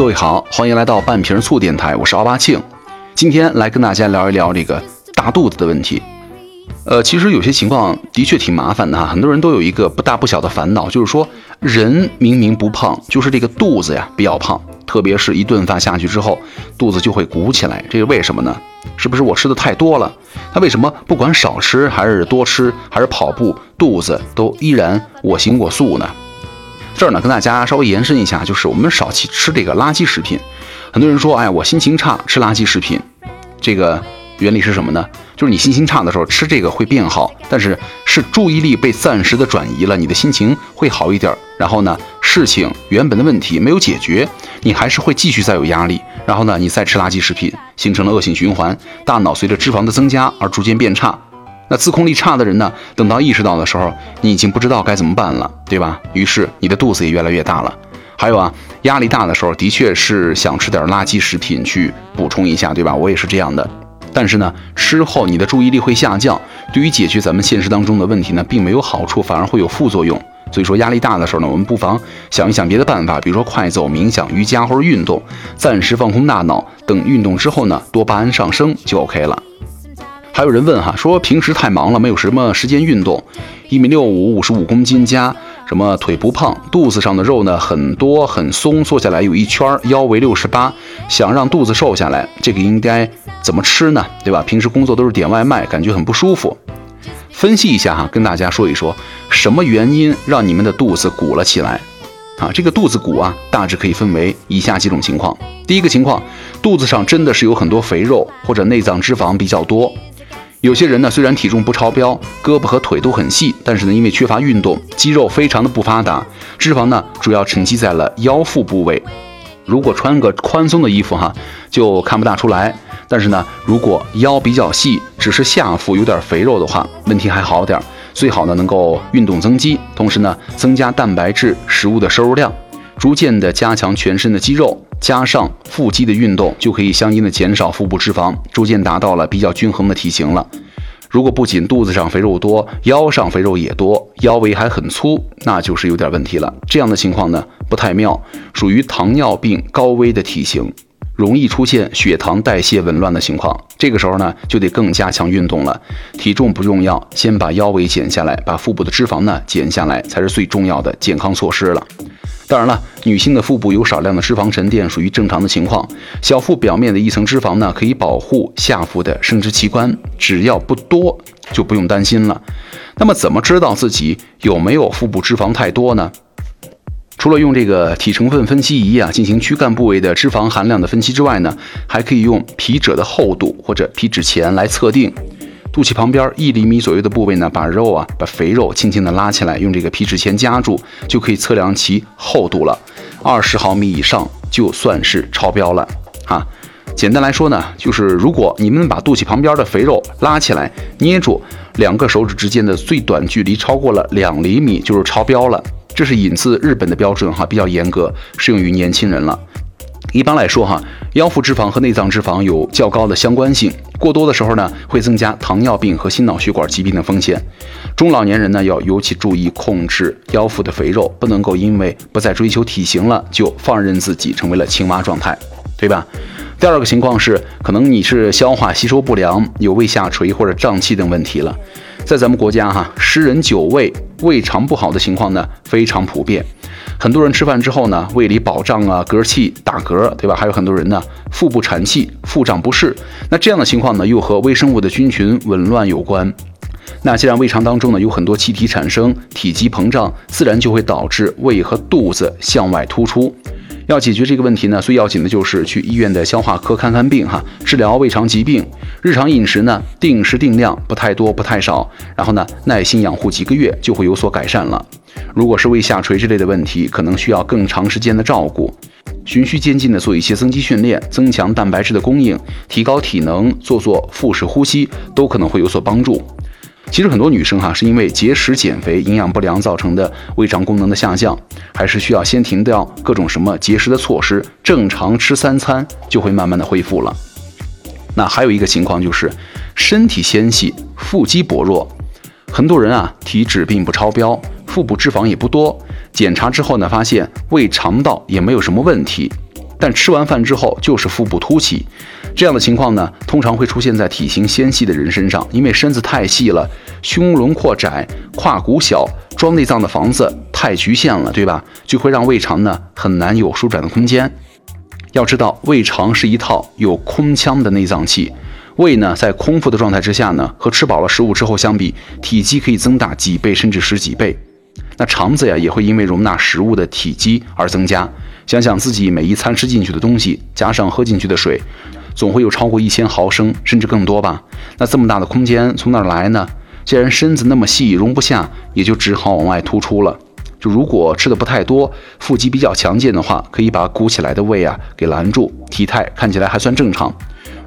各位好，欢迎来到半瓶醋电台，我是奥巴庆，今天来跟大家聊一聊这个大肚子的问题。呃，其实有些情况的确挺麻烦的哈，很多人都有一个不大不小的烦恼，就是说人明明不胖，就是这个肚子呀比较胖，特别是一顿饭下去之后，肚子就会鼓起来，这是为什么呢？是不是我吃的太多了？他为什么不管少吃还是多吃，还是跑步，肚子都依然我行我素呢？这儿呢，跟大家稍微延伸一下，就是我们少去吃这个垃圾食品。很多人说，哎，我心情差，吃垃圾食品，这个原理是什么呢？就是你心情差的时候吃这个会变好，但是是注意力被暂时的转移了，你的心情会好一点。然后呢，事情原本的问题没有解决，你还是会继续再有压力。然后呢，你再吃垃圾食品，形成了恶性循环，大脑随着脂肪的增加而逐渐变差。那自控力差的人呢，等到意识到的时候，你已经不知道该怎么办了，对吧？于是你的肚子也越来越大了。还有啊，压力大的时候，的确是想吃点垃圾食品去补充一下，对吧？我也是这样的。但是呢，吃后你的注意力会下降，对于解决咱们现实当中的问题呢，并没有好处，反而会有副作用。所以说压力大的时候呢，我们不妨想一想别的办法，比如说快走、冥想、瑜伽或者运动，暂时放空大脑。等运动之后呢，多巴胺上升就 OK 了。还有人问哈，说平时太忙了，没有什么时间运动，一米六五，五十五公斤加。什么腿不胖，肚子上的肉呢很多很松，坐下来有一圈，腰围六十八，想让肚子瘦下来，这个应该怎么吃呢？对吧？平时工作都是点外卖，感觉很不舒服。分析一下哈，跟大家说一说，什么原因让你们的肚子鼓了起来？啊，这个肚子鼓啊，大致可以分为以下几种情况。第一个情况，肚子上真的是有很多肥肉或者内脏脂肪比较多。有些人呢，虽然体重不超标，胳膊和腿都很细，但是呢，因为缺乏运动，肌肉非常的不发达，脂肪呢主要沉积在了腰腹部位。如果穿个宽松的衣服哈，就看不大出来。但是呢，如果腰比较细，只是下腹有点肥肉的话，问题还好点。最好呢能够运动增肌，同时呢增加蛋白质食物的摄入量，逐渐的加强全身的肌肉。加上腹肌的运动，就可以相应的减少腹部脂肪，逐渐达到了比较均衡的体型了。如果不仅肚子上肥肉多，腰上肥肉也多，腰围还很粗，那就是有点问题了。这样的情况呢，不太妙，属于糖尿病高危的体型，容易出现血糖代谢紊乱的情况。这个时候呢，就得更加强运动了。体重不重要，先把腰围减下来，把腹部的脂肪呢减下来，才是最重要的健康措施了。当然了，女性的腹部有少量的脂肪沉淀，属于正常的情况。小腹表面的一层脂肪呢，可以保护下腹的生殖器官，只要不多，就不用担心了。那么，怎么知道自己有没有腹部脂肪太多呢？除了用这个体成分分析仪啊进行躯干部位的脂肪含量的分析之外呢，还可以用皮褶的厚度或者皮脂钳来测定。肚脐旁边一厘米左右的部位呢，把肉啊，把肥肉轻轻的拉起来，用这个皮脂钳夹住，就可以测量其厚度了。二十毫米以上就算是超标了啊。简单来说呢，就是如果你们把肚脐旁边的肥肉拉起来，捏住两个手指之间的最短距离超过了两厘米，就是超标了。这是引自日本的标准哈，比较严格，适用于年轻人了。一般来说，哈，腰腹脂肪和内脏脂肪有较高的相关性，过多的时候呢，会增加糖尿病和心脑血管疾病的风险。中老年人呢，要尤其注意控制腰腹的肥肉，不能够因为不再追求体型了，就放任自己成为了青蛙状态，对吧？第二个情况是，可能你是消化吸收不良，有胃下垂或者胀气等问题了。在咱们国家，哈，十人九胃，胃肠不好的情况呢，非常普遍。很多人吃饭之后呢，胃里饱胀啊，嗝气打嗝，对吧？还有很多人呢，腹部产气、腹胀不适。那这样的情况呢，又和微生物的菌群紊乱有关。那既然胃肠当中呢有很多气体产生，体积膨胀，自然就会导致胃和肚子向外突出。要解决这个问题呢，最要紧的就是去医院的消化科看看病哈，治疗胃肠疾病。日常饮食呢，定时定量，不太多不太少，然后呢，耐心养护几个月就会有所改善了。如果是胃下垂之类的问题，可能需要更长时间的照顾，循序渐进的做一些增肌训练，增强蛋白质的供应，提高体能，做做腹式呼吸，都可能会有所帮助。其实很多女生哈，是因为节食减肥、营养不良造成的胃肠功能的下降，还是需要先停掉各种什么节食的措施，正常吃三餐就会慢慢的恢复了。那还有一个情况就是，身体纤细，腹肌薄弱，很多人啊体脂并不超标，腹部脂肪也不多，检查之后呢发现胃肠道也没有什么问题，但吃完饭之后就是腹部凸起。这样的情况呢，通常会出现在体型纤细的人身上，因为身子太细了，胸轮廓窄，胯骨小，装内脏的房子太局限了，对吧？就会让胃肠呢很难有舒展的空间。要知道，胃肠是一套有空腔的内脏器，胃呢在空腹的状态之下呢，和吃饱了食物之后相比，体积可以增大几倍甚至十几倍。那肠子呀也会因为容纳食物的体积而增加。想想自己每一餐吃进去的东西，加上喝进去的水。总会有超过一千毫升，甚至更多吧？那这么大的空间从哪儿来呢？既然身子那么细，容不下，也就只好往外突出了。就如果吃的不太多，腹肌比较强健的话，可以把鼓起来的胃啊给拦住，体态看起来还算正常。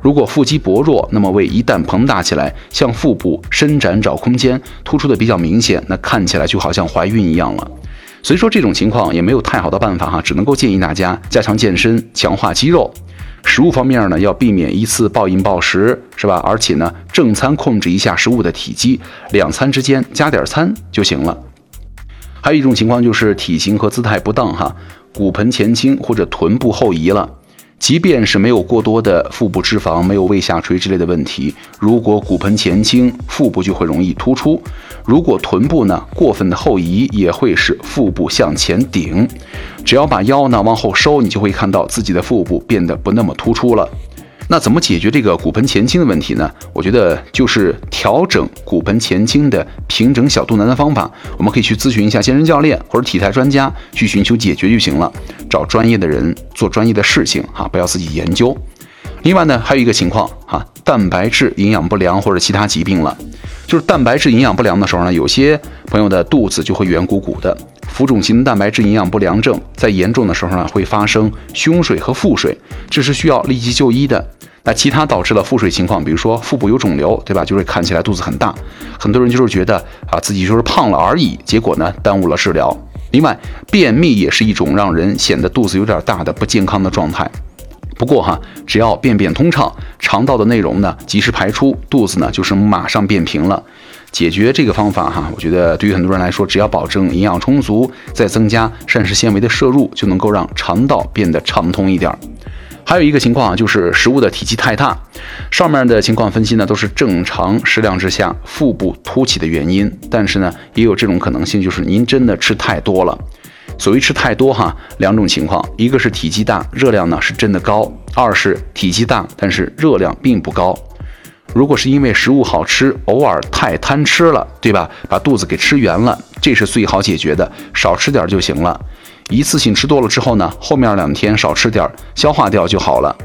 如果腹肌薄弱，那么胃一旦膨大起来，向腹部伸展找空间，突出的比较明显，那看起来就好像怀孕一样了。所以说这种情况也没有太好的办法哈，只能够建议大家加强健身，强化肌肉。食物方面呢，要避免一次暴饮暴食，是吧？而且呢，正餐控制一下食物的体积，两餐之间加点餐就行了。还有一种情况就是体型和姿态不当，哈，骨盆前倾或者臀部后移了。即便是没有过多的腹部脂肪，没有胃下垂之类的问题，如果骨盆前倾，腹部就会容易突出；如果臀部呢过分的后移，也会使腹部向前顶。只要把腰呢往后收，你就会看到自己的腹部变得不那么突出了。那怎么解决这个骨盆前倾的问题呢？我觉得就是调整骨盆前倾的平整小肚腩的方法。我们可以去咨询一下健身教练或者体态专家，去寻求解决就行了。找专业的人做专业的事情哈，不要自己研究。另外呢，还有一个情况哈，蛋白质营养不良或者其他疾病了，就是蛋白质营养不良的时候呢，有些朋友的肚子就会圆鼓鼓的。浮肿型蛋白质营养不良症在严重的时候呢，会发生胸水和腹水，这是需要立即就医的。那其他导致了腹水情况，比如说腹部有肿瘤，对吧？就是看起来肚子很大，很多人就是觉得啊自己就是胖了而已，结果呢耽误了治疗。另外，便秘也是一种让人显得肚子有点大的不健康的状态。不过哈，只要便便通畅，肠道的内容呢及时排出，肚子呢就是马上变平了。解决这个方法哈，我觉得对于很多人来说，只要保证营养充足，再增加膳食纤维的摄入，就能够让肠道变得畅通一点儿。还有一个情况啊，就是食物的体积太大。上面的情况分析呢，都是正常食量之下腹部凸起的原因，但是呢，也有这种可能性，就是您真的吃太多了。所谓吃太多哈，两种情况，一个是体积大，热量呢是真的高；二是体积大，但是热量并不高。如果是因为食物好吃，偶尔太贪吃了，对吧？把肚子给吃圆了，这是最好解决的，少吃点就行了。一次性吃多了之后呢，后面两天少吃点，消化掉就好了。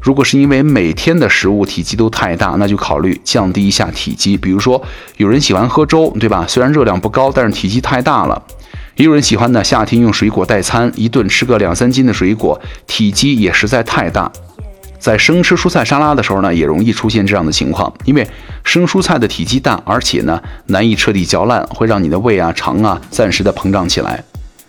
如果是因为每天的食物体积都太大，那就考虑降低一下体积。比如说，有人喜欢喝粥，对吧？虽然热量不高，但是体积太大了。也有人喜欢呢，夏天用水果代餐，一顿吃个两三斤的水果，体积也实在太大。在生吃蔬菜沙拉的时候呢，也容易出现这样的情况，因为生蔬菜的体积大，而且呢难以彻底嚼烂，会让你的胃啊、肠啊暂时的膨胀起来。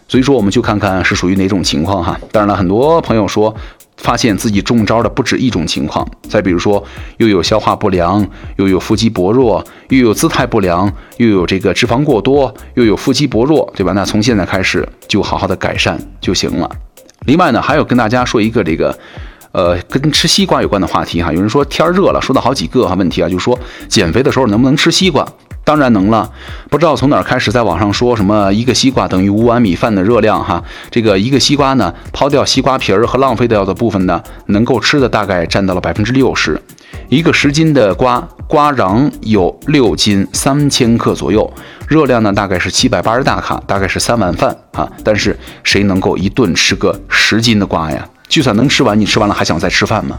所以说，我们就看看是属于哪种情况哈。当然了，很多朋友说发现自己中招的不止一种情况，再比如说又有消化不良，又有腹肌薄弱，又有姿态不良，又有这个脂肪过多，又有腹肌薄弱，对吧？那从现在开始就好好的改善就行了。另外呢，还有跟大家说一个这个。呃，跟吃西瓜有关的话题哈，有人说天热了，说到好几个哈问题啊，就是说减肥的时候能不能吃西瓜？当然能了，不知道从哪儿开始在网上说什么一个西瓜等于五碗米饭的热量哈，这个一个西瓜呢，抛掉西瓜皮儿和浪费掉的部分呢，能够吃的大概占到了百分之六十。一个十斤的瓜，瓜瓤有六斤三千克左右，热量呢大概是七百八十大卡，大概是三碗饭啊。但是谁能够一顿吃个十斤的瓜呀？就算能吃完，你吃完了还想再吃饭吗？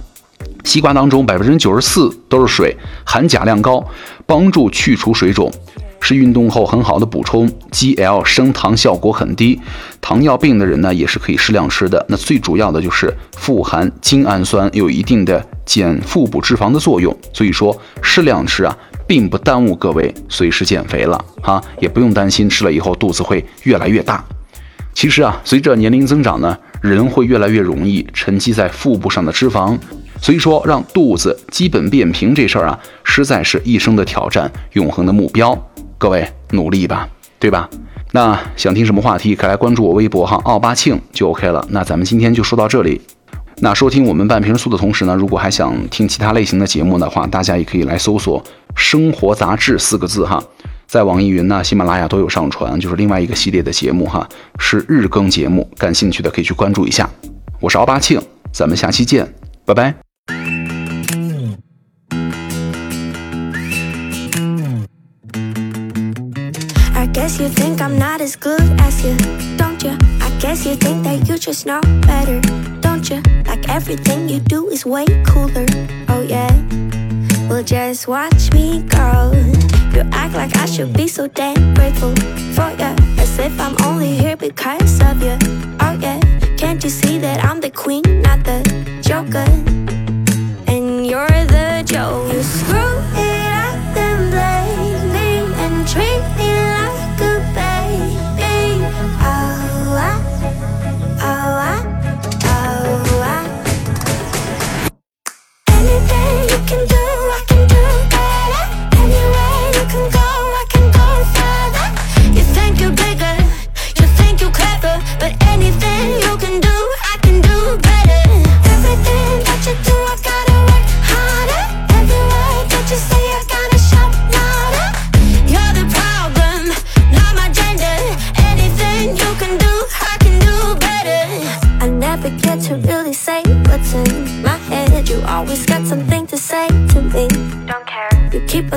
西瓜当中百分之九十四都是水，含钾量高，帮助去除水肿，是运动后很好的补充。GL 升糖效果很低，糖尿病的人呢也是可以适量吃的。那最主要的就是富含精氨酸，有一定的减腹部脂肪的作用。所以说适量吃啊，并不耽误各位随时减肥了哈，也不用担心吃了以后肚子会越来越大。其实啊，随着年龄增长呢。人会越来越容易沉积在腹部上的脂肪，所以说让肚子基本变平这事儿啊，实在是一生的挑战，永恒的目标。各位努力吧，对吧？那想听什么话题，可来关注我微博哈，奥巴庆就 OK 了。那咱们今天就说到这里。那收听我们半瓶醋的同时呢，如果还想听其他类型的节目的话，大家也可以来搜索“生活杂志”四个字哈，在网易云呢、喜马拉雅都有上传，就是另外一个系列的节目哈，是日更节目，感兴趣的可以去关注一下。我是奥巴庆，咱们下期见，拜拜。guess you think I'm not as good as you, don't you? I guess you think that you just know better, don't you? Like everything you do is way cooler, oh yeah. Well, just watch me go. You act like I should be so damn grateful for you, as if I'm only here because of you, oh yeah. Can't you see that I'm the queen, not the joker?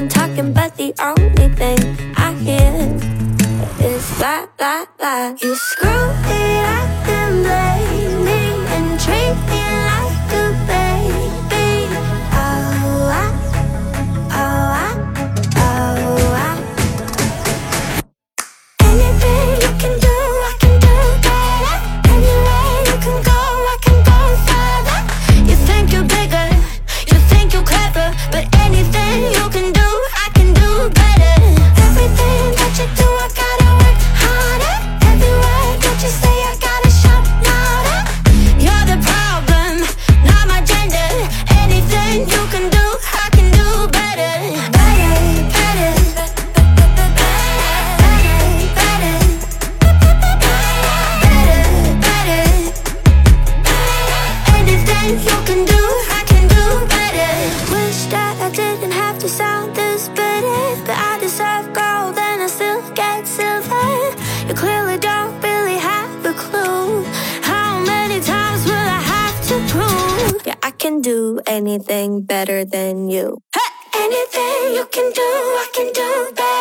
On talking, but the only thing I hear is blah blah blah. You screw it up and blame me and treat me can do anything better than you. Anything you can do, I can do better.